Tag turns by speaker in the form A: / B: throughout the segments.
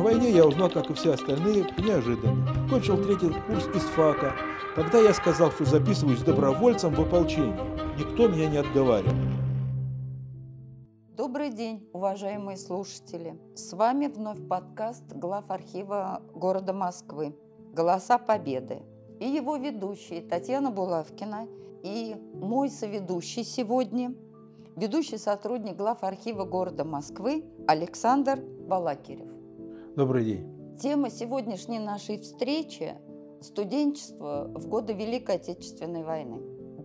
A: О войне я узнал, как и все остальные, неожиданно. Кончил третий курс из ФАКа. Тогда я сказал, что записываюсь добровольцем в ополчение. Никто меня не отговаривал.
B: Добрый день, уважаемые слушатели! С вами вновь подкаст глав архива города Москвы «Голоса Победы» и его ведущие Татьяна Булавкина и мой соведущий сегодня, ведущий сотрудник глав архива города Москвы Александр Балакирев.
A: Добрый день.
B: Тема сегодняшней нашей встречи – студенчество в годы Великой Отечественной войны.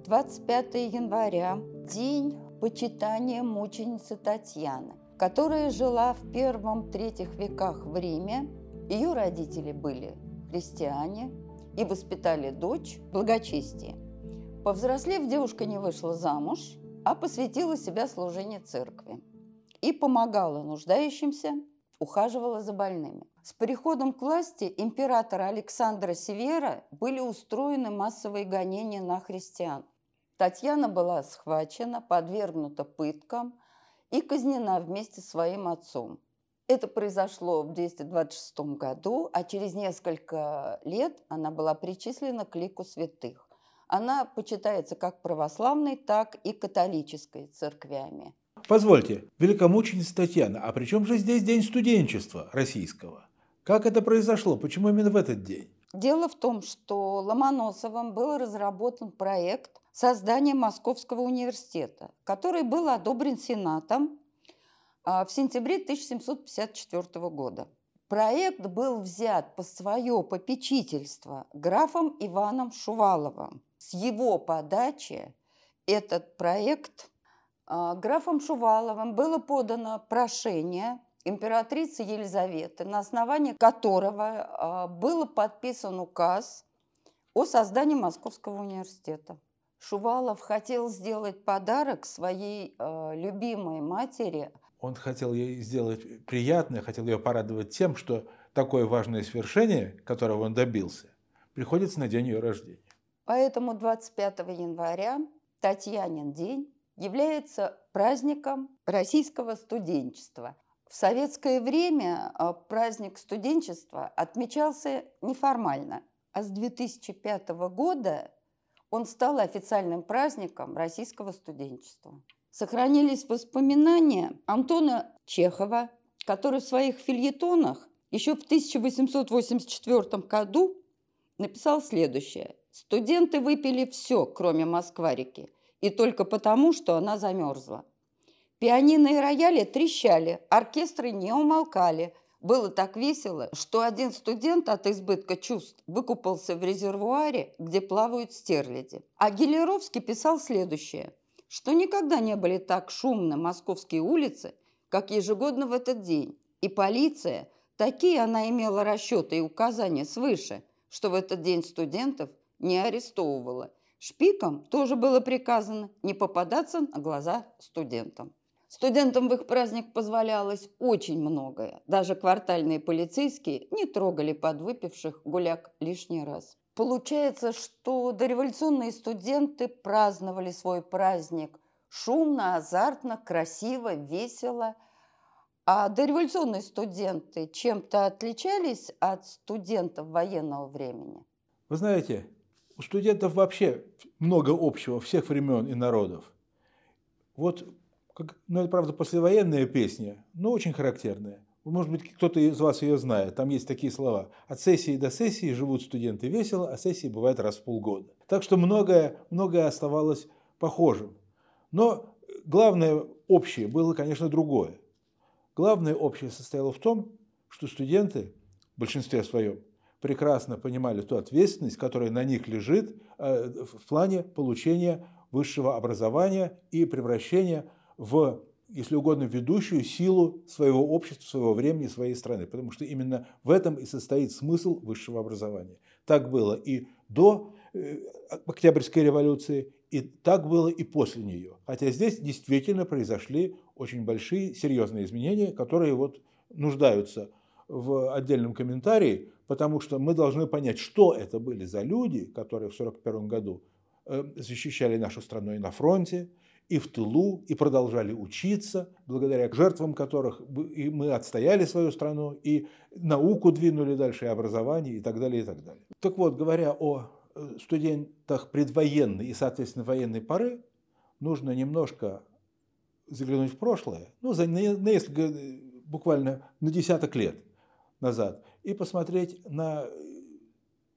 B: 25 января – день почитания мученицы Татьяны, которая жила в первом-третьих веках в Риме. Ее родители были христиане и воспитали дочь в благочестии. Повзрослев, девушка не вышла замуж, а посвятила себя служению церкви и помогала нуждающимся ухаживала за больными. С приходом к власти императора Александра Севера были устроены массовые гонения на христиан. Татьяна была схвачена, подвергнута пыткам и казнена вместе с своим отцом. Это произошло в 226 году, а через несколько лет она была причислена к лику святых. Она почитается как православной, так и католической церквями.
A: Позвольте, великомученица Татьяна, а при чем же здесь День студенчества российского? Как это произошло? Почему именно в этот день?
B: Дело в том, что Ломоносовым был разработан проект создания Московского университета, который был одобрен Сенатом а, в сентябре 1754 года. Проект был взят по свое попечительство графом Иваном Шуваловым. С его подачи этот проект графом Шуваловым было подано прошение императрицы Елизаветы, на основании которого а, был подписан указ о создании Московского университета. Шувалов хотел сделать подарок своей а, любимой матери.
A: Он хотел ей сделать приятное, хотел ее порадовать тем, что такое важное свершение, которого он добился, приходится на день ее рождения.
B: Поэтому 25 января, Татьянин день, является праздником российского студенчества. В советское время а, праздник студенчества отмечался неформально, а с 2005 года он стал официальным праздником российского студенчества. Сохранились воспоминания Антона Чехова, который в своих фильетонах еще в 1884 году написал следующее. «Студенты выпили все, кроме москварики и только потому, что она замерзла. Пианино и рояли трещали, оркестры не умолкали. Было так весело, что один студент от избытка чувств выкупался в резервуаре, где плавают стерляди. А Гелеровский писал следующее, что никогда не были так шумны московские улицы, как ежегодно в этот день. И полиция, такие она имела расчеты и указания свыше, что в этот день студентов не арестовывала – Шпикам тоже было приказано не попадаться на глаза студентам. Студентам в их праздник позволялось очень многое. Даже квартальные полицейские не трогали подвыпивших гуляк лишний раз. Получается, что дореволюционные студенты праздновали свой праздник шумно, азартно, красиво, весело. А дореволюционные студенты чем-то отличались от студентов военного времени?
A: Вы знаете, у студентов вообще много общего всех времен и народов. Вот, как, ну это правда послевоенная песня, но очень характерная. Может быть, кто-то из вас ее знает. Там есть такие слова. От сессии до сессии живут студенты весело, а сессии бывает раз в полгода. Так что многое, многое оставалось похожим. Но главное общее было, конечно, другое. Главное общее состояло в том, что студенты в большинстве своем прекрасно понимали ту ответственность, которая на них лежит э, в плане получения высшего образования и превращения в, если угодно, ведущую силу своего общества, своего времени, своей страны. Потому что именно в этом и состоит смысл высшего образования. Так было и до э, Октябрьской революции, и так было и после нее. Хотя здесь действительно произошли очень большие, серьезные изменения, которые вот нуждаются в отдельном комментарии, потому что мы должны понять, что это были за люди, которые в 1941 году э, защищали нашу страну и на фронте, и в тылу, и продолжали учиться, благодаря жертвам которых мы отстояли свою страну, и науку двинули дальше, и образование, и так далее, и так далее. Так вот, говоря о э, студентах предвоенной и, соответственно, военной поры, нужно немножко заглянуть в прошлое, ну, за, на несколько, э, буквально на десяток лет назад, и посмотреть на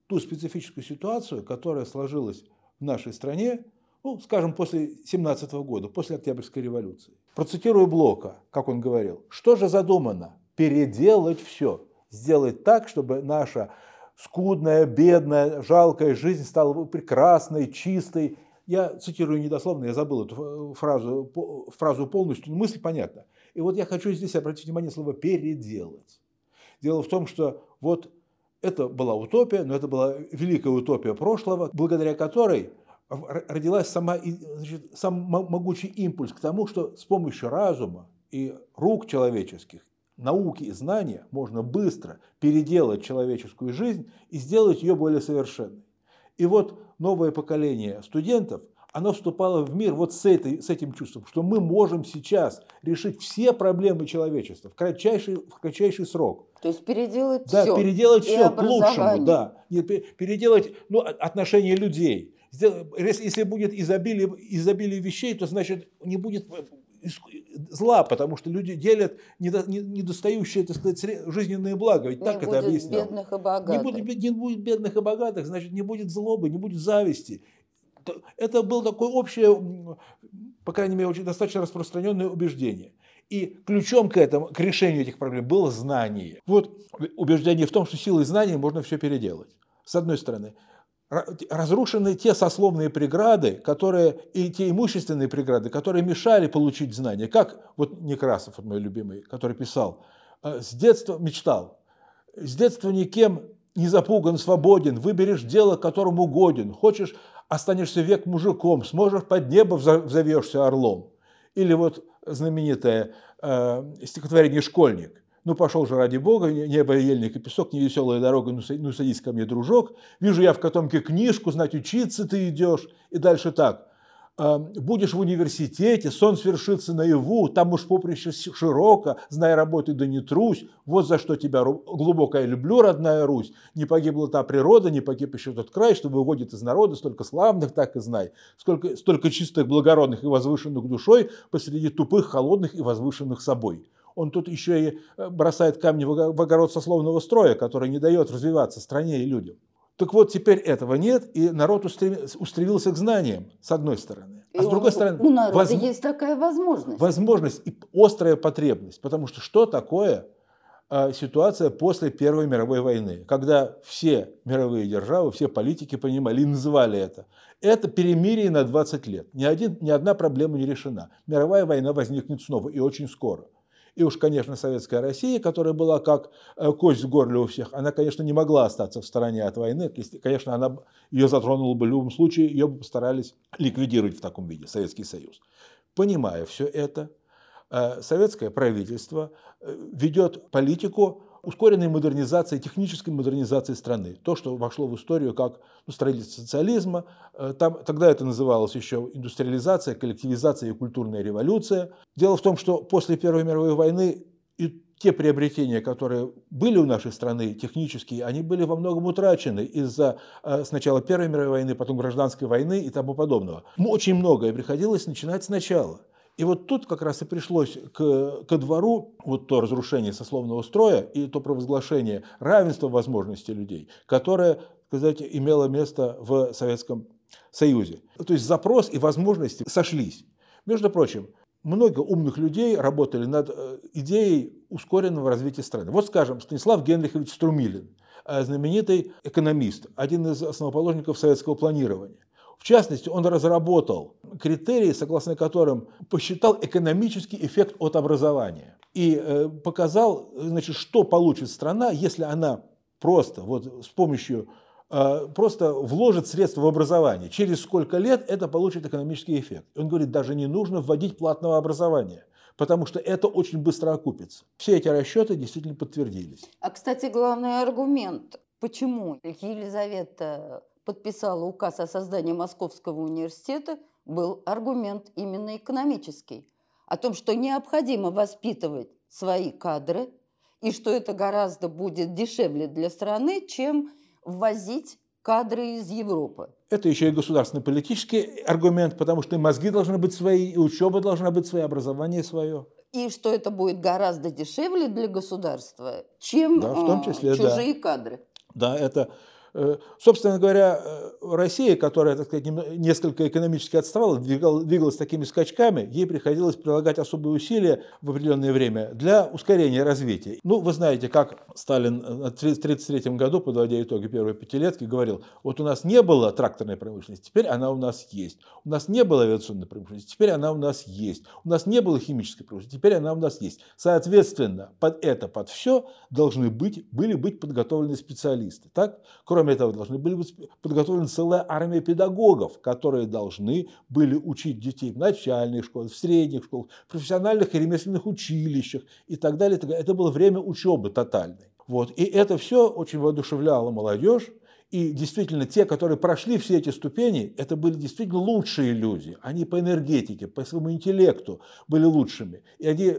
A: ту специфическую ситуацию, которая сложилась в нашей стране, ну, скажем, после 17 года, после Октябрьской революции. Процитирую Блока, как он говорил. Что же задумано? Переделать все. Сделать так, чтобы наша скудная, бедная, жалкая жизнь стала прекрасной, чистой. Я цитирую недословно, я забыл эту фразу, фразу полностью, но мысль понятна. И вот я хочу здесь обратить внимание на слово «переделать». Дело в том, что вот это была утопия, но это была великая утопия прошлого, благодаря которой родилась сама, значит, сам могучий импульс к тому, что с помощью разума и рук человеческих, науки и знания можно быстро переделать человеческую жизнь и сделать ее более совершенной. И вот новое поколение студентов, оно вступало в мир вот с, этой, с этим чувством, что мы можем сейчас решить все проблемы человечества в кратчайший, в кратчайший срок.
B: То есть переделать
A: да,
B: все.
A: Да, переделать все к лучшему. Да. Переделать ну, отношения людей если будет изобилие, изобилие вещей, то значит не будет э, зла, потому что люди делят недостающие, так сказать, жизненные блага. Ведь не так это объяснял.
B: бедных и богатых.
A: Не будет, не будет бедных и богатых, значит, не будет злобы, не будет зависти. Это было такое общее, по крайней мере, очень достаточно распространенное убеждение. И ключом к этому, к решению этих проблем было знание. Вот убеждение в том, что силой знания можно все переделать. С одной стороны разрушены те сословные преграды, которые, и те имущественные преграды, которые мешали получить знания. Как вот Некрасов, вот мой любимый, который писал, «Э, с детства мечтал, с детства никем не запуган, свободен, выберешь дело, которому годен, хочешь, останешься век мужиком, сможешь под небо взовешься орлом. Или вот знаменитое э, стихотворение «Школьник». Ну, пошел же ради бога, небо, ельник и песок, не веселая дорога, ну, ну, садись ко мне, дружок. Вижу я в котомке книжку, знать учиться ты идешь. И дальше так. «А, будешь в университете, сон свершится наяву, там уж поприще широко, знай работы да не трусь, вот за что тебя глубоко я люблю, родная Русь. Не погибла та природа, не погиб еще тот край, что выводит из народа столько славных, так и знай. Сколько, столько чистых, благородных и возвышенных душой посреди тупых, холодных и возвышенных собой он тут еще и э, бросает камни в огород сословного строя, который не дает развиваться стране и людям. Так вот, теперь этого нет, и народ устремился к знаниям, с одной стороны.
B: А и с другой стороны... У народа воз... есть такая возможность.
A: Возможность и острая потребность. Потому что что такое э, ситуация после Первой мировой войны, когда все мировые державы, все политики понимали и называли это. Это перемирие на 20 лет. Ни, один, ни одна проблема не решена. Мировая война возникнет снова и очень скоро. И уж, конечно, советская Россия, которая была как э, кость в горле у всех, она, конечно, не могла остаться в стороне от войны. Конечно, она, ее затронула бы в любом случае, ее бы постарались ликвидировать в таком виде, Советский Союз. Понимая все это, э, советское правительство э, ведет политику ускоренной модернизации, технической модернизации страны. То, что вошло в историю как ну, строительство социализма. Э, там, тогда это называлось еще индустриализация, коллективизация и культурная революция. Дело в том, что после Первой мировой войны и те приобретения, которые были у нашей страны технические, они были во многом утрачены из-за э, сначала Первой мировой войны, потом гражданской войны и тому подобного. Очень многое приходилось начинать сначала. И вот тут как раз и пришлось к, ко двору вот то разрушение сословного строя и то провозглашение равенства возможностей людей, которое, сказать, имело место в Советском Союзе. То есть запрос и возможности сошлись. Между прочим, много умных людей работали над э, идеей ускоренного развития страны. Вот, скажем, Станислав Генрихович Струмилин, э, знаменитый экономист, один из основоположников советского планирования. В частности, он разработал критерии, согласно которым посчитал экономический эффект от образования и э, показал, значит, что получит страна, если она просто вот с помощью э, просто вложит средства в образование. Через сколько лет это получит экономический эффект. Он говорит, даже не нужно вводить платного образования потому что это очень быстро окупится. Все эти расчеты действительно подтвердились.
B: А, кстати, главный аргумент, почему Елизавета подписала указ о создании Московского университета, был аргумент именно экономический, о том, что необходимо воспитывать свои кадры, и что это гораздо будет дешевле для страны, чем ввозить кадры из Европы.
A: Это еще и государственный политический аргумент, потому что и мозги должны быть свои, и учеба должна быть своя, образование свое.
B: И что это будет гораздо дешевле для государства, чем
A: да, в том числе,
B: чужие
A: да.
B: кадры.
A: Да, это собственно говоря, э, Россия, которая, так сказать, несколько экономически отставала, двигалась такими скачками, ей приходилось прилагать особые усилия в определенное время для ускорения развития. Ну, вы знаете, как Сталин в 1933 году, подводя итоги первой пятилетки, говорил, вот у нас не было тракторной промышленности, теперь она у нас есть. У нас не было авиационной промышленности, теперь она у нас есть. У нас не было химической промышленности, теперь она у нас есть. Соответственно, под это, под все должны быть, были быть подготовлены специалисты. Так? Кроме Кроме этого, должны были быть подготовлены целая армия педагогов, которые должны были учить детей в начальных школах, в средних школах, в профессиональных и ремесленных училищах и так далее. Это было время учебы тотальной. Вот. И это все очень воодушевляло молодежь, и действительно, те, которые прошли все эти ступени, это были действительно лучшие люди. Они по энергетике, по своему интеллекту были лучшими. И они,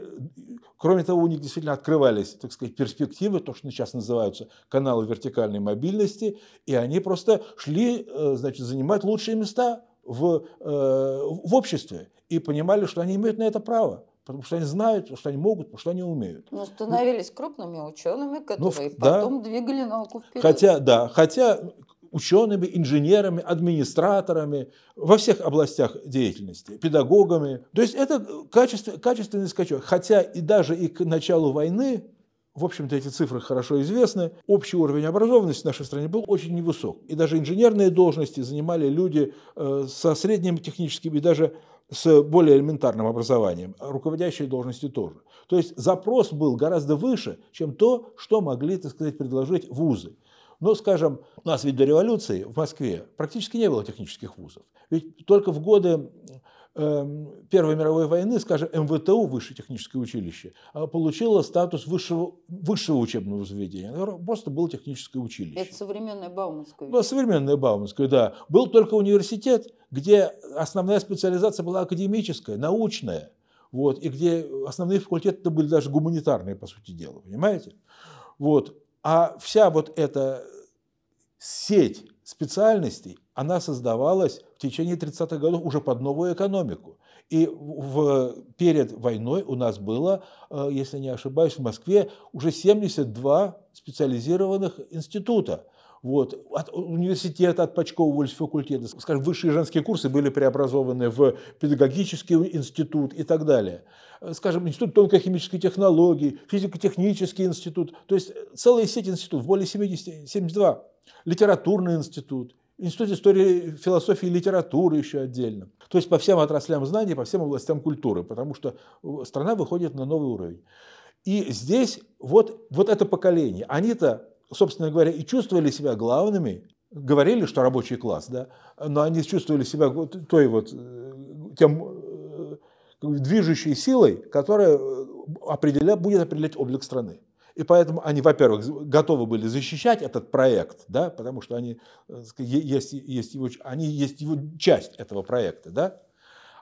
A: кроме того, у них действительно открывались, так сказать, перспективы, то, что сейчас называются каналы вертикальной мобильности, и они просто шли, э, значит, занимать лучшие места в, э, в обществе и понимали, что они имеют на это право потому что они знают, что они могут, потому что они умеют.
B: Но становились крупными учеными, ну, которые ну, потом да. двигали науку вперед.
A: Хотя, да, хотя учеными, инженерами, администраторами во всех областях деятельности, педагогами. То есть это качество, качественный скачок. Хотя и даже и к началу войны, в общем-то эти цифры хорошо известны, общий уровень образованности в нашей стране был очень невысок. И даже инженерные должности занимали люди э, со средним техническим и даже с более элементарным образованием, а руководящие должности тоже. То есть запрос был гораздо выше, чем то, что могли, так сказать, предложить вузы. Но, скажем, у нас ведь до революции в Москве практически не было технических вузов. Ведь только в годы Первой мировой войны, скажем, МВТУ, Высшее техническое училище, а, получило статус высшего, высшего учебного заведения. Просто было техническое училище.
B: Это современное Бауманское.
A: Ну, современное Бауманское, да. Был только университет, где основная специализация была академическая, научная. Вот, и где основные факультеты были даже гуманитарные, по сути дела, понимаете? Вот. А вся вот эта сеть специальностей, она создавалась в течение 30-х годов уже под новую экономику. И в, перед войной у нас было, э, если не ошибаюсь, в Москве уже 72 специализированных института. Вот. От университета отпочковывались факультеты. Скажем, высшие женские курсы были преобразованы в педагогический институт и так далее. Скажем, институт тонкохимической технологии, физико-технический институт. То есть целая сеть институтов, более 70, 72 литературный институт, институт истории, философии и литературы еще отдельно. То есть по всем отраслям знаний, по всем областям культуры, потому что страна выходит на новый уровень. И здесь вот, вот это поколение, они-то, собственно говоря, и чувствовали себя главными, говорили, что рабочий класс, да, но они чувствовали себя той вот, э, тем э, движущей силой, которая э, определя, будет определять облик страны. И поэтому они, во-первых, готовы были защищать этот проект, да, потому что они э, есть, есть, его, они есть его часть этого проекта. Да?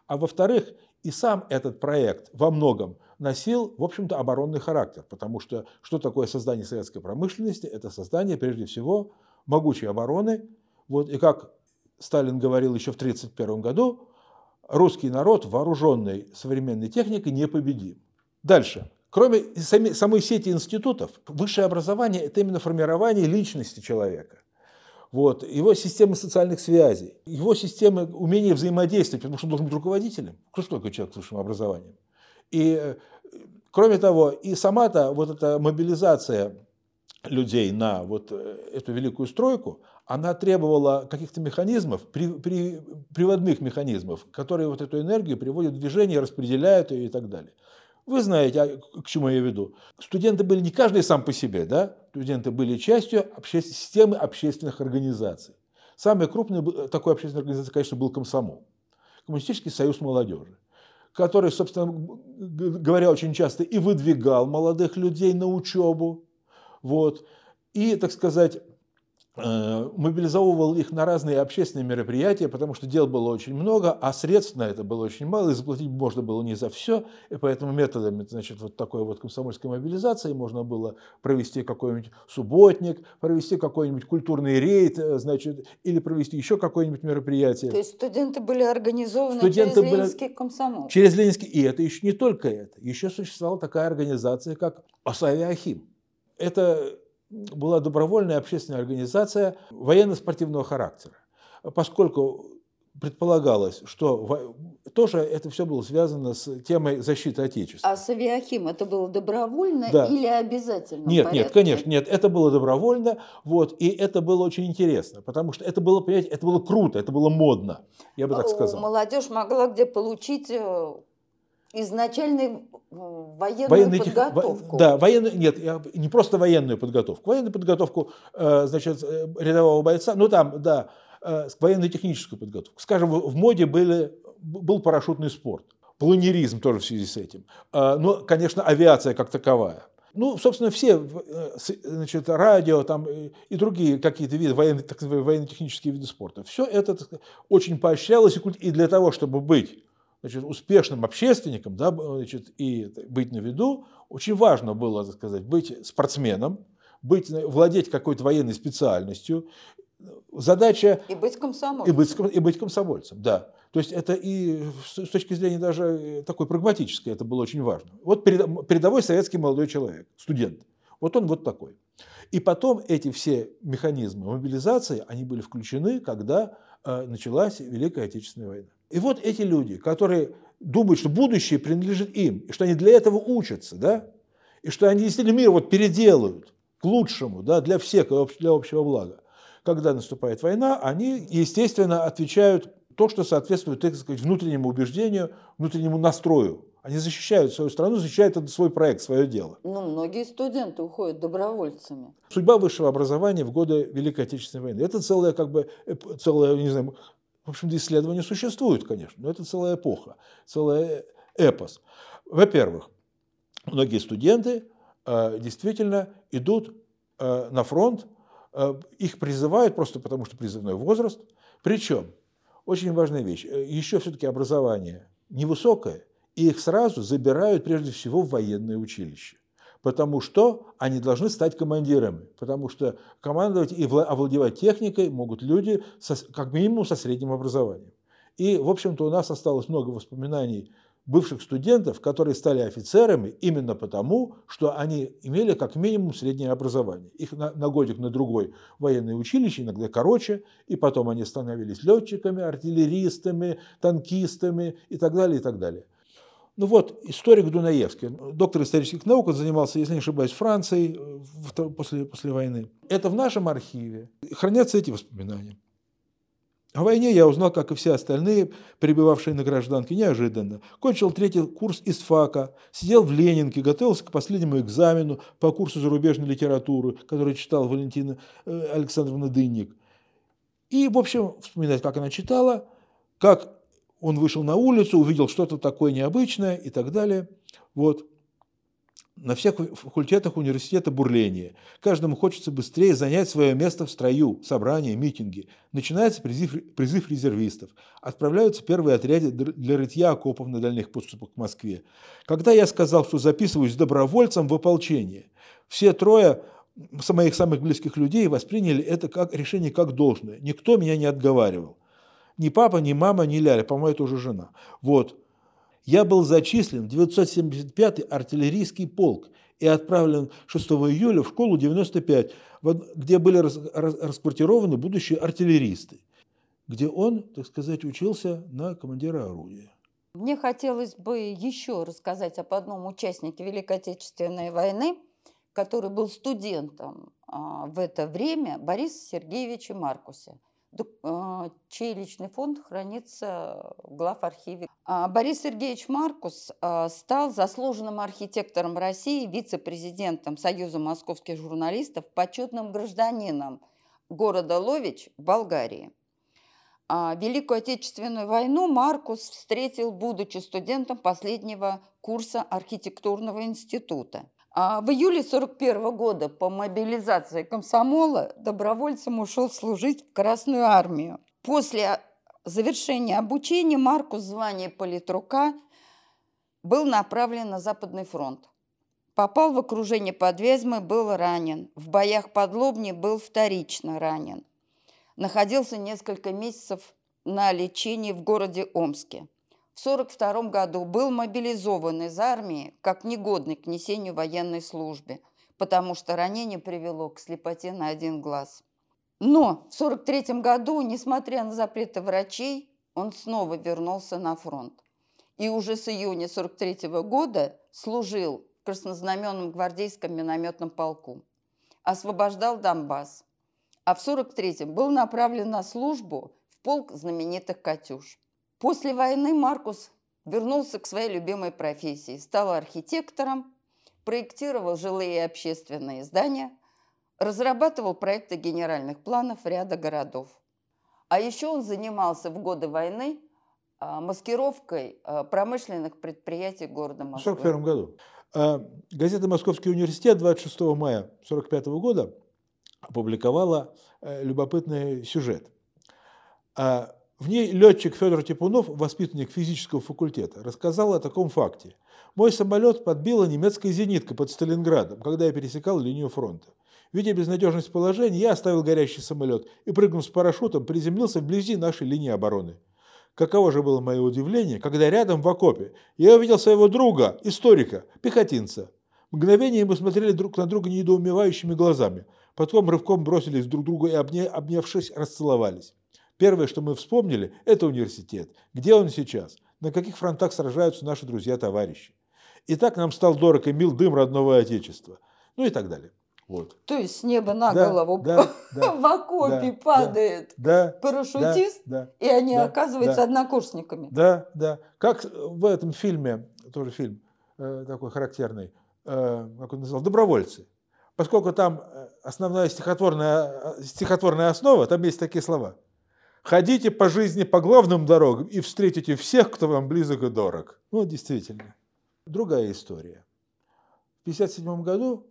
A: А во-вторых, и сам этот проект во многом носил, в общем-то, оборонный характер, потому что что такое создание советской промышленности? Это создание, прежде всего, могучей обороны. Вот, и как Сталин говорил еще в 1931 году, русский народ, вооруженный современной техникой, непобедим. Дальше. Кроме самой сети институтов, высшее образование – это именно формирование личности человека. Вот, его системы социальных связей, его системы умения взаимодействовать, потому что он должен быть руководителем. Кто что такой человек с высшим образованием? И, э, кроме того, и сама-то вот эта мобилизация людей на вот э, эту великую стройку, она требовала каких-то механизмов, при, при, приводных механизмов, которые вот эту энергию приводят в движение, распределяют ее и так далее. Вы знаете, а, к чему я веду. Студенты были не каждый сам по себе, да? Студенты были частью обще... системы общественных организаций. Самой крупной такой общественной организацией, конечно, был комсомол. Коммунистический союз молодежи, который, собственно говоря, очень часто и выдвигал молодых людей на учебу, вот, и, так сказать, Э, мобилизовывал их на разные общественные мероприятия, потому что дел было очень много, а средств на это было очень мало, и заплатить можно было не за все, и поэтому методами значит, вот такой вот комсомольской мобилизации можно было провести какой-нибудь субботник, провести какой-нибудь культурный рейд, э, значит, или провести еще какое-нибудь мероприятие.
B: То есть студенты были организованы студенты через Ленинский были... комсомол?
A: Через Ленинский, и это еще не только это, еще существовала такая организация, как Асавиахим. Ахим. Это была добровольная общественная организация военно-спортивного характера, поскольку предполагалось, что тоже это все было связано с темой защиты Отечества.
B: А с авиахим это было добровольно да. или обязательно?
A: Нет, нет, конечно, нет, это было добровольно, вот, и это было очень интересно, потому что это было, понимаете, это было круто, это было модно, я бы так сказал.
B: Молодежь могла где получить э, изначальной военную военную подготовку.
A: Да, военную, нет, не просто военную подготовку. Военную подготовку, э, значит, э, рядового бойца, ну там, да, э, военно-техническую подготовку. Скажем, в моде были, был парашютный спорт, планеризм тоже в связи с этим. Но, конечно, авиация как таковая. Ну, собственно, все значит, радио там, и другие какие-то виды, военно, так называемые военно-технические виды спорта. Все это сказать, очень поощрялось, и для того, чтобы быть значит, успешным общественником да, значит, и быть на виду, очень важно было, так сказать, быть спортсменом, быть, владеть какой-то военной специальностью. Задача...
B: И быть комсомольцем.
A: И быть, и быть комсомольцем, да. То есть это и с точки зрения даже такой прагматической это было очень важно. Вот передовой советский молодой человек, студент. Вот он вот такой. И потом эти все механизмы мобилизации, они были включены, когда э, началась Великая Отечественная война. И вот эти люди, которые думают, что будущее принадлежит им, и что они для этого учатся, да, и что они действительно мир вот переделают к лучшему, да, для всех, для общего блага. Когда наступает война, они, естественно, отвечают то, что соответствует так сказать, внутреннему убеждению, внутреннему настрою. Они защищают свою страну, защищают свой проект, свое дело.
B: Ну, многие студенты уходят добровольцами.
A: Судьба высшего образования в годы Великой Отечественной войны. Это целая, как бы, целая, не знаю, в общем-то, исследования существуют, конечно, но это целая эпоха, целая эпос. Во-первых, многие студенты э, действительно идут э, на фронт, э, их призывают просто потому, что призывной возраст. Причем, очень важная вещь, еще все-таки образование невысокое, и их сразу забирают прежде всего в военное училище потому что они должны стать командирами, потому что командовать и овладевать техникой могут люди со, как минимум со средним образованием. И, в общем-то, у нас осталось много воспоминаний бывших студентов, которые стали офицерами именно потому, что они имели как минимум среднее образование. Их на, на годик на другой военное училище, иногда короче, и потом они становились летчиками, артиллеристами, танкистами и так далее, и так далее. Ну вот, историк Дунаевский, доктор исторических наук, он занимался, если не ошибаюсь, Францией э, после, после войны. Это в нашем архиве хранятся эти воспоминания. О войне я узнал, как и все остальные, пребывавшие на гражданке, неожиданно. Кончил третий курс из ФАКа, сидел в Ленинке, готовился к последнему экзамену по курсу зарубежной литературы, который читал Валентина э, Александровна Дынник. И, в общем, вспоминать, как она читала, как он вышел на улицу, увидел что-то такое необычное и так далее. Вот. На всех факультетах университета бурление. Каждому хочется быстрее занять свое место в строю, собрания, митинги. Начинается призыв, призыв резервистов. Отправляются первые отряды для рытья окопов на дальних подступах к Москве. Когда я сказал, что записываюсь добровольцем в ополчение, все трое моих самых близких людей восприняли это как решение как должное. Никто меня не отговаривал. Ни папа, ни мама, ни Ляля, по-моему, это уже жена. Вот. Я был зачислен в 975-й артиллерийский полк и отправлен 6 июля в школу 95, где были расквартированы будущие артиллеристы, где он, так сказать, учился на командира орудия.
B: Мне хотелось бы еще рассказать об одном участнике Великой Отечественной войны, который был студентом а, в это время, Борисе Сергеевиче Маркусе. А, чей личный фонд хранится в главархиве. А, Борис Сергеевич Маркус а, стал заслуженным архитектором России, вице-президентом Союза московских журналистов, почетным гражданином города Лович в Болгарии. Великую Отечественную войну Маркус встретил, будучи студентом последнего курса архитектурного института. А в июле 41 года по мобилизации комсомола добровольцем ушел служить в Красную армию. После завершения обучения Маркус звание политрука был направлен на Западный фронт. Попал в окружение под Вязьмой, был ранен. В боях под Лобни был вторично ранен. Находился несколько месяцев на лечении в городе Омске. В 1942 году был мобилизован из армии как негодный к несению военной службы, потому что ранение привело к слепоте на один глаз. Но в 1943 году, несмотря на запреты врачей, он снова вернулся на фронт. И уже с июня 1943 года служил в краснознаменном гвардейском минометном полку. Освобождал Донбасс. А в 1943 был направлен на службу в полк знаменитых «Катюш». После войны Маркус вернулся к своей любимой профессии, стал архитектором, проектировал жилые и общественные здания, разрабатывал проекты генеральных планов ряда городов. А еще он занимался в годы войны а, маскировкой а, промышленных предприятий города Москвы.
A: В 1941 году. А, газета «Московский университет» 26 мая 1945 года опубликовала э, любопытный сюжет. В ней летчик Федор Типунов, воспитанник физического факультета, рассказал о таком факте. Мой самолет подбила немецкая зенитка под Сталинградом, когда я пересекал линию фронта. Видя безнадежность положения, я оставил горящий самолет и, прыгнув с парашютом, приземлился вблизи нашей линии обороны. Каково же было мое удивление, когда рядом в окопе я увидел своего друга, историка, пехотинца. Мгновение мы смотрели друг на друга недоумевающими глазами, потом рывком бросились друг к другу и, обнявшись, расцеловались. Первое, что мы вспомнили, это университет. Где он сейчас? На каких фронтах сражаются наши друзья-товарищи? И так нам стал дорог и мил дым родного Отечества. Ну и так далее. Вот.
B: То есть с неба на да, голову да, да, в окопе да, падает да, парашютист, да, да, и они да, оказываются да, однокурсниками.
A: Да, да. Как в этом фильме, тоже фильм э, такой характерный, э, как он называл, «Добровольцы». Поскольку там э, основная стихотворная, стихотворная основа, там есть такие слова – Ходите по жизни по главным дорогам и встретите всех, кто вам близок и дорог. Ну, действительно. Другая история. В 1957 году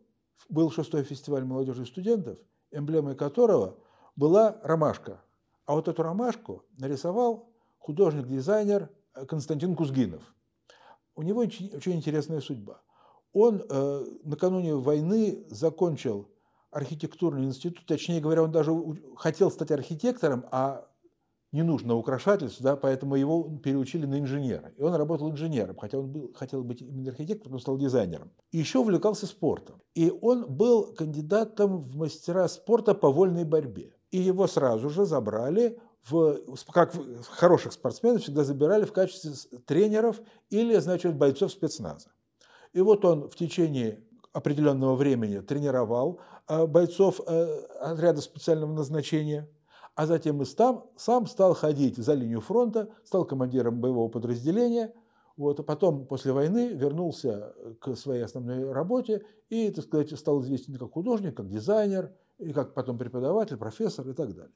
A: был шестой фестиваль молодежи и студентов, эмблемой которого была ромашка. А вот эту ромашку нарисовал художник-дизайнер Константин Кузгинов. У него очень, очень интересная судьба. Он э, накануне войны закончил архитектурный институт, точнее говоря, он даже хотел стать архитектором, а не нужно украшательств, да, поэтому его переучили на инженера. И он работал инженером, хотя он был, хотел быть именно архитектором, но стал дизайнером. И еще увлекался спортом. И он был кандидатом в мастера спорта по вольной борьбе. И его сразу же забрали в, как хороших спортсменов всегда забирали в качестве тренеров или, значит, бойцов спецназа. И вот он в течение определенного времени тренировал э, бойцов э, отряда специального назначения – а затем и сам, сам стал ходить за линию фронта, стал командиром боевого подразделения, вот, а потом после войны вернулся к своей основной работе и, так сказать, стал известен как художник, как дизайнер, и как потом преподаватель, профессор и так далее.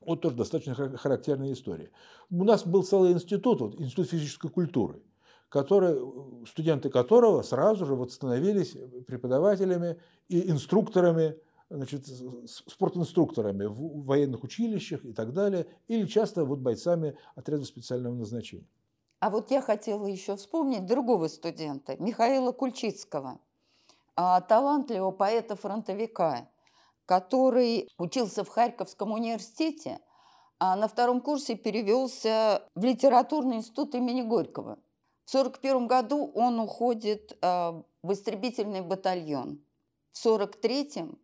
A: Вот тоже достаточно характерная история. У нас был целый институт, вот, институт физической культуры, который, студенты которого сразу же вот становились преподавателями и инструкторами значит, спортинструкторами в военных училищах и так далее, или часто вот бойцами отряда специального назначения.
B: А вот я хотела еще вспомнить другого студента, Михаила Кульчицкого, а, талантливого поэта-фронтовика, который учился в Харьковском университете, а на втором курсе перевелся в литературный институт имени Горького. В 1941 году он уходит а, в истребительный батальон. В 1943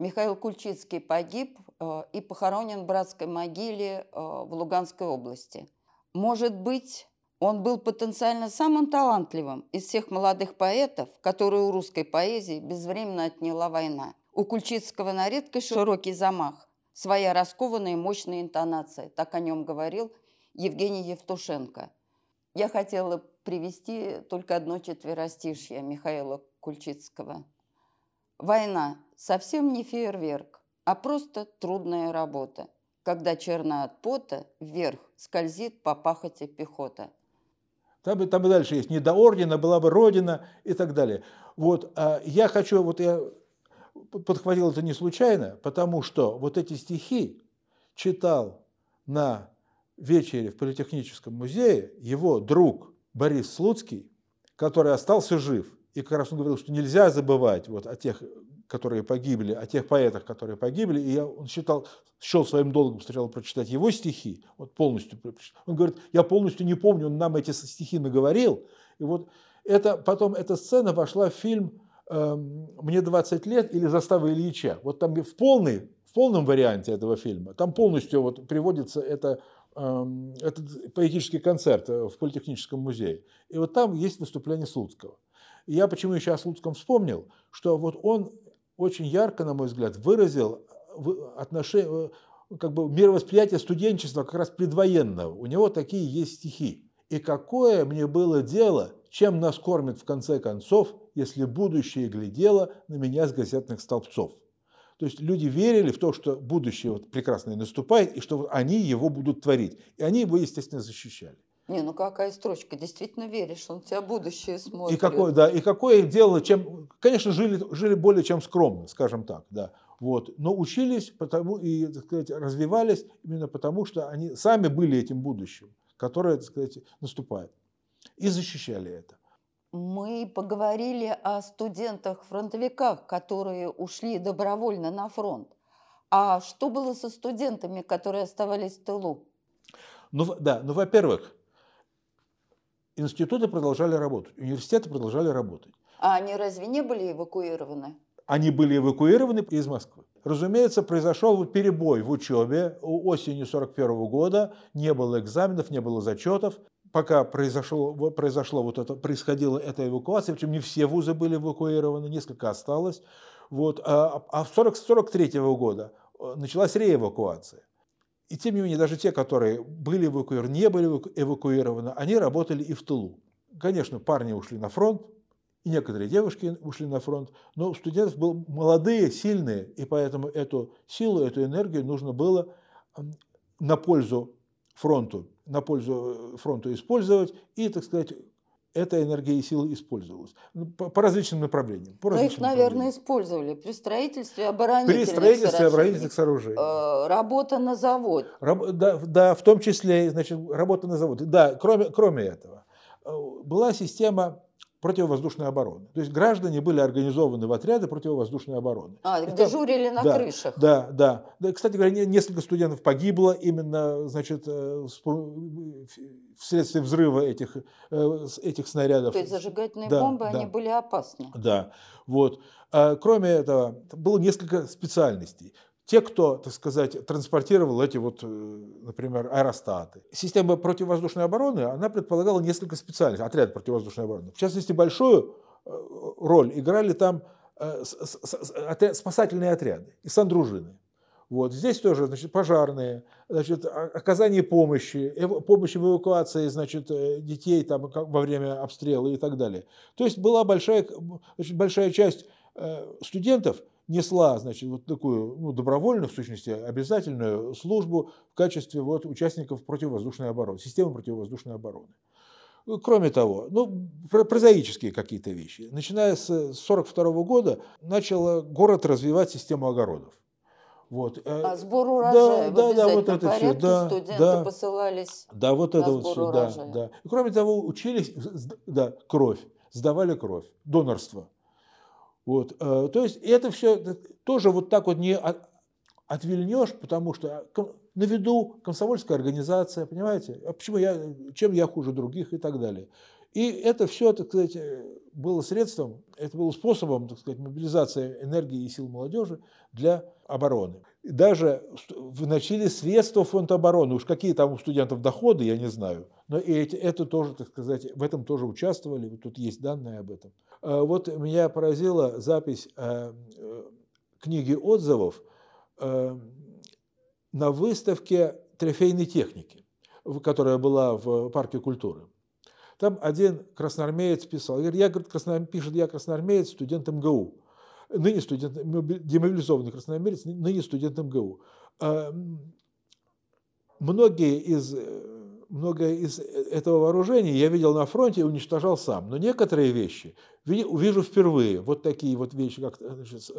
B: Михаил Кульчицкий погиб э, и похоронен в братской могиле э, в Луганской области. Может быть, он был потенциально самым талантливым из всех молодых поэтов, которые у русской поэзии безвременно отняла война. У Кульчицкого на редкость широкий замах, своя раскованная и мощная интонация. Так о нем говорил Евгений Евтушенко. Я хотела привести только одно четверостишье Михаила Кульчицкого – Война совсем не фейерверк, а просто трудная работа, когда черна от пота вверх скользит по пахоте пехота.
A: Там, и- там и дальше есть. Не до ордена была бы родина и так далее. Вот, а я хочу, вот я подхватил это не случайно, потому что вот эти стихи читал на вечере в Политехническом музее его друг Борис Слуцкий, который остался жив. И как раз он говорил, что нельзя забывать вот о тех, которые погибли, о тех поэтах, которые погибли. И я, он считал, счел своим долгом сначала прочитать его стихи, вот полностью. Он говорит, я полностью не помню, он нам эти стихи наговорил. И вот это, потом эта сцена вошла в фильм эм, «Мне 20 лет» или «Застава Ильича». Вот там в, полной, в полном варианте этого фильма, там полностью вот приводится это, эм, этот поэтический концерт э, в Политехническом музее. И вот там есть выступление Слуцкого. Я почему еще о вспомнил, что вот он очень ярко, на мой взгляд, выразил отношение, как бы мировосприятие студенчества как раз предвоенного. У него такие есть стихи. И какое мне было дело, чем нас кормят в конце концов, если будущее глядело на меня с газетных столбцов. То есть люди верили в то, что будущее вот прекрасное наступает, и что они его будут творить. И они его, естественно, защищали.
B: Не, ну какая строчка, действительно веришь, он тебя будущее смотрит.
A: И какое, да, и какое дело, чем, конечно, жили, жили более чем скромно, скажем так, да, вот, но учились потому и, так сказать, развивались именно потому, что они сами были этим будущим, которое, так сказать, наступает, и защищали это.
B: Мы поговорили о студентах-фронтовиках, которые ушли добровольно на фронт. А что было со студентами, которые оставались в тылу?
A: Ну, да, ну, во-первых, институты продолжали работать, университеты продолжали работать.
B: А они разве не были эвакуированы?
A: Они были эвакуированы из Москвы. Разумеется, произошел перебой в учебе осенью 1941 года. Не было экзаменов, не было зачетов. Пока произошло, произошло вот это, происходила эта эвакуация, причем не все вузы были эвакуированы, несколько осталось. Вот. А, а в 1943 года э, началась реэвакуация. И тем не менее, даже те, которые были эвакуированы, не были эвакуированы, они работали и в тылу. Конечно, парни ушли на фронт, и некоторые девушки ушли на фронт, но у студентов были молодые, сильные, и поэтому эту силу, эту энергию нужно было на пользу фронту, на пользу э, фронту использовать и, так сказать, эта энергия и сила использовалась ну, по, по различным направлениям. По
B: Но
A: различным
B: их, наверное, использовали при строительстве оборонительных
A: При строительстве
B: сооружений.
A: оборонительных сооружений.
B: Э, Работа на завод.
A: Раб- да, да, в том числе, значит, работа на заводе. Да, кроме, кроме этого, э, была система противовоздушной обороны. То есть граждане были организованы в отряды противовоздушной обороны.
B: А,
A: Это-
B: дежурили на
A: да,
B: крышах.
A: Да, да. Да, Кстати говоря, не- несколько студентов погибло именно, значит, э, вследствие взрыва этих, э, этих снарядов.
B: То есть зажигательные
A: Да,
B: бомбы,
A: да.
B: они были опасны.
A: Да, вот. А, Кроме этого, было несколько специальностей. Те, кто, так сказать, транспортировал эти вот, э, например, аэростаты. Система противовоздушной обороны, она предполагала несколько специальностей, отряд противовоздушной обороны. В частности, большую э, роль играли там э, спасательные отряды и сандружины. Вот. Здесь тоже значит, пожарные, значит, оказание помощи, помощь в эвакуации значит, детей там, во время обстрела и так далее. То есть была большая, значит, большая часть студентов несла значит, вот такую ну, добровольную, в сущности, обязательную службу в качестве вот, участников противовоздушной обороны, системы противовоздушной обороны. Ну, Кроме того, ну, про- прозаические какие-то вещи. Начиная с 1942 года начал город развивать систему огородов. Вот. э,
B: А сбор
A: да,
B: урожая в
A: да, да, вот это
B: порядке
A: да,
B: студенты
A: да.
B: посылались.
A: Да, вот это вот все, да,
B: урожая.
A: да. И кроме того, учились, да, кровь, сдавали кровь, донорство. Вот, э, то есть это все тоже вот так вот не от- отвильнешь, потому что ком- на виду комсомольская организация, понимаете, а почему я, чем я хуже других и так далее. И это все, так сказать, э, было средством, это было способом, так сказать, мобилизации энергии и сил молодежи для обороны. И Даже вносили средства фонд обороны, уж какие там у студентов доходы, я не знаю, но и эти- это тоже, так сказать, в этом тоже участвовали, тут есть данные об этом. Э, Вот меня поразила запись э, э, книги отзывов на выставке трофейной техники, которая была в парке культуры. Там один красноармеец писал, я, говорит, красноар- пишет, я красноармеец, студент МГУ. Ныне студент, моби- демобилизованный красноармеец, ны- ныне студент МГУ. А, м, Многие из многое из этого вооружения я видел на фронте и уничтожал сам. Но некоторые вещи увижу впервые. Вот такие вот вещи, как значит,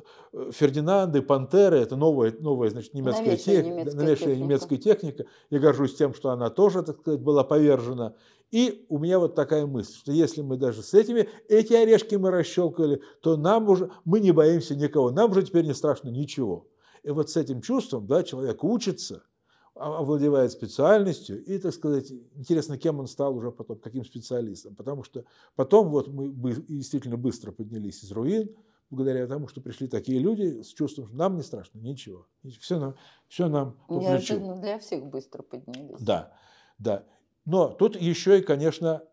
A: Фердинанды, Пантеры, это новая, новая значит, немецкая, тех, немецкая техника. немецкая техника. Я горжусь тем, что она тоже, так сказать, была повержена. И у меня вот такая мысль, что если мы даже с этими, эти орешки мы расщелкали, то нам уже, мы не боимся никого, нам уже теперь не страшно ничего. И вот с этим чувством да, человек учится – овладевает специальностью, и, так сказать, интересно, кем он стал уже потом, каким специалистом. Потому что потом вот мы действительно быстро поднялись из руин, благодаря тому, что пришли такие люди с чувством, что нам не страшно, ничего. Все нам, все нам
B: по Неожиданно для всех быстро поднялись.
A: Да, да. Но тут еще и, конечно,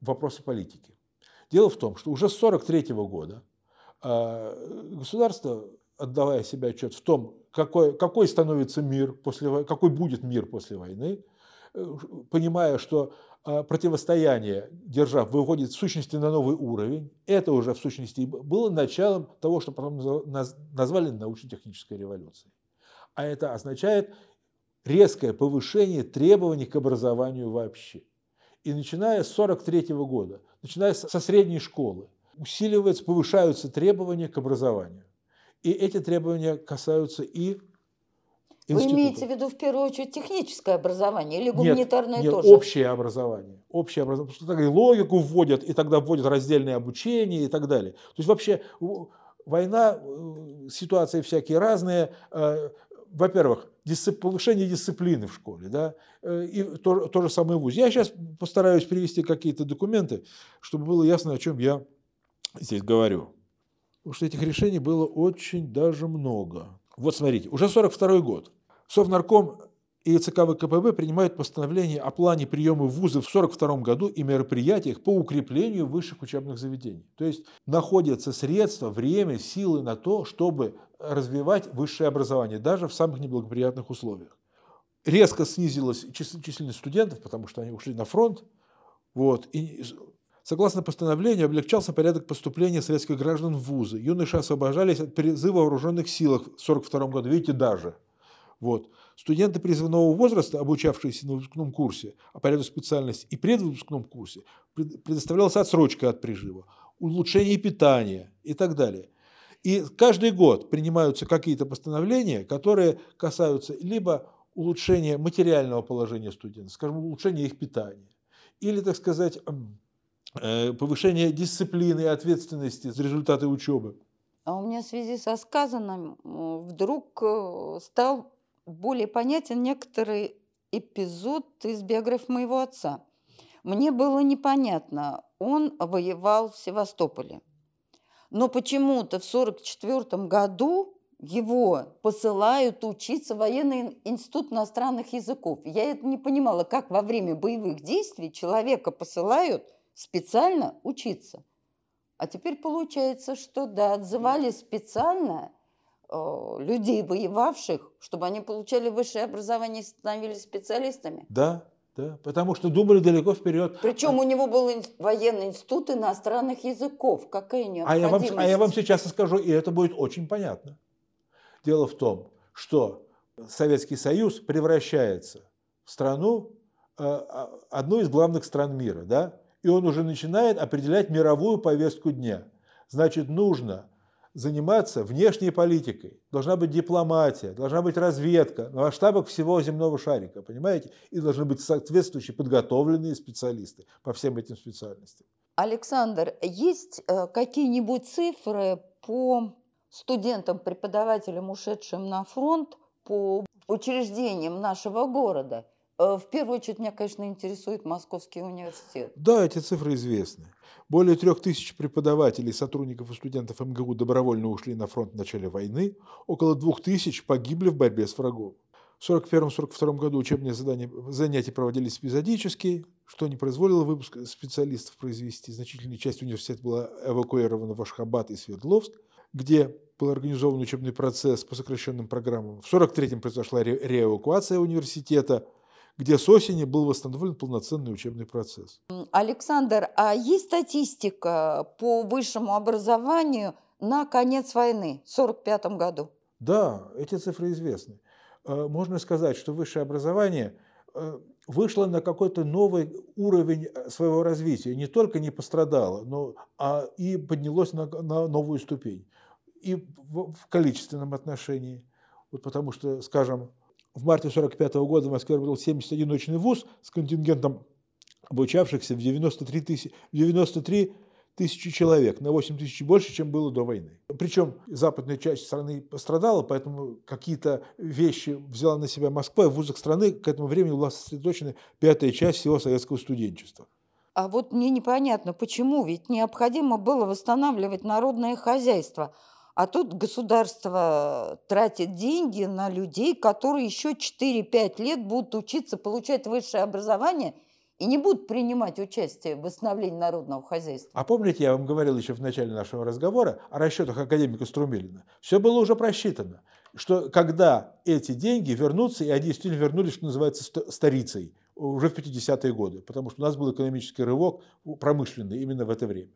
A: вопросы политики. Дело в том, что уже с 1943 года а, государство отдавая себе отчет в том, какой, какой становится мир после какой будет мир после войны, э, понимая, что а, противостояние держав выходит в сущности на новый уровень, это уже в сущности было началом того, что потом назвали научно-технической революцией. А это означает резкое повышение требований к образованию вообще. И начиная с 1943 года, начиная со средней школы, усиливаются, повышаются требования к образованию. И эти требования касаются и
B: Вы имеете в виду в первую очередь техническое образование или гуманитарное
A: нет, нет,
B: тоже?
A: общее образование. Общее образование. Потому что логику вводят, и тогда вводят раздельное обучение и так далее. То есть вообще война, э, ситуации всякие разные. Э, во-первых, повышение дисциплины в школе, да, э, и то, то же самое в ВУЗе. Я сейчас постараюсь привести какие-то документы, чтобы было ясно, о чем я здесь говорю. Потому что этих решений было очень даже много. Вот смотрите, уже 42 год. Совнарком и ЦК ВКПБ принимают постановление о плане приема в вузы в 1942 году и мероприятиях по укреплению высших учебных заведений. То есть находятся средства, время, силы на то, чтобы развивать высшее образование, даже в самых неблагоприятных условиях. Резко снизилась численность студентов, потому что они ушли на фронт. Вот, и Согласно постановлению, облегчался порядок поступления советских граждан в вузы. Юноши освобождались от призыва вооруженных силах в 1942 году. Видите, даже. Вот. Студенты призывного возраста, обучавшиеся на выпускном курсе а по ряду специальностей и предвыпускном курсе, предоставлялась отсрочка от призыва, улучшение питания и так далее. И каждый год принимаются какие-то постановления, которые касаются либо улучшения материального положения студентов, скажем, улучшения их питания, или, так сказать, повышение дисциплины и ответственности за результаты учебы.
B: А у меня в связи со сказанным вдруг э, стал более понятен некоторый эпизод из биографии моего отца. Мне было непонятно, он воевал в Севастополе. Но почему-то в 1944 году его посылают учиться в военный институт иностранных языков. Я это не понимала, как во время боевых действий человека посылают – специально учиться. А теперь получается, что да, отзывали специально э, людей, воевавших, чтобы они получали высшее образование и становились специалистами.
A: Да, да, потому что думали далеко вперед.
B: Причем у него был военный институт иностранных языков. Какая необходимость?
A: А я, вам, а я вам сейчас скажу, и это будет очень понятно. Дело в том, что Советский Союз превращается в страну, э, а, одну из главных стран мира, да, и он уже начинает определять мировую повестку дня. Значит, нужно заниматься внешней политикой. Должна быть дипломатия, должна быть разведка на масштабах всего земного шарика, понимаете? И должны быть соответствующие подготовленные специалисты по всем этим специальностям.
B: Александр, есть э, какие-нибудь цифры по студентам, преподавателям, ушедшим на фронт, по учреждениям нашего города – в первую очередь меня, конечно, интересует Московский университет.
A: Да, эти цифры известны. Более трех тысяч преподавателей, сотрудников и студентов МГУ добровольно ушли на фронт в начале войны. Около двух тысяч погибли в борьбе с врагом. В 1941-1942 году учебные задания, занятия проводились эпизодически, что не позволило выпуск специалистов произвести. Значительная часть университета была эвакуирована в Ашхабад и Свердловск, где был организован учебный процесс по сокращенным программам. В 1943-м произошла ре реэвакуация университета – где с осени был восстановлен полноценный учебный процесс.
B: Александр, а есть статистика по высшему образованию на конец войны в 1945 году?
A: Да, эти цифры известны. Э, можно сказать, что высшее образование э, вышла на какой-то новый уровень э, своего развития. Не только не пострадала, но а и поднялось на, на новую ступень. И в, в количественном отношении. Вот потому что, скажем, в марте 1945 года в Москве работал 71 научный вуз с контингентом обучавшихся в 93 тысячи, 93 тысячи человек, на 8 тысяч больше, чем было до войны. Причем западная часть страны пострадала, поэтому какие-то вещи взяла на себя Москва, и в вузах страны к этому времени была сосредоточена пятая часть всего советского студенчества.
B: А вот мне непонятно, почему, ведь необходимо было восстанавливать народное хозяйство, а тут государство тратит деньги на людей, которые еще 4-5 лет будут учиться получать высшее образование – и не будут принимать участие в восстановлении народного хозяйства.
A: А помните, я вам говорил еще в начале нашего разговора о расчетах академика Струмелина? Все было уже просчитано, что когда эти деньги вернутся, и они действительно вернулись, что называется, старицей, уже в 50-е годы, потому что у нас был экономический рывок промышленный именно в это время.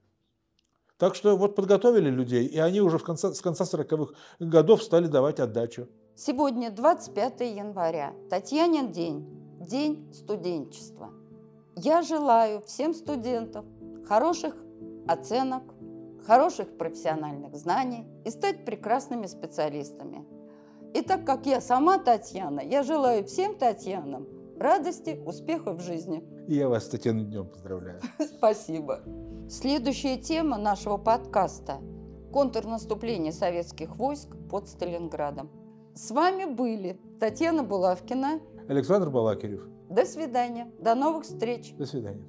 A: Так что вот подготовили людей, и они уже в конце, с конца 40-х годов стали давать отдачу.
B: Сегодня 25 января, Татьянин день, день студенчества – я желаю всем студентам хороших оценок, хороших профессиональных знаний и стать прекрасными специалистами. И так как я сама Татьяна, я желаю всем Татьянам радости, успехов в жизни.
A: И я вас с Татьяной днем поздравляю.
B: Спасибо. Следующая тема нашего подкаста – контрнаступление советских войск под Сталинградом. С вами были Татьяна Булавкина,
A: Александр Балакирев.
B: До свидания. До новых встреч.
A: До свидания.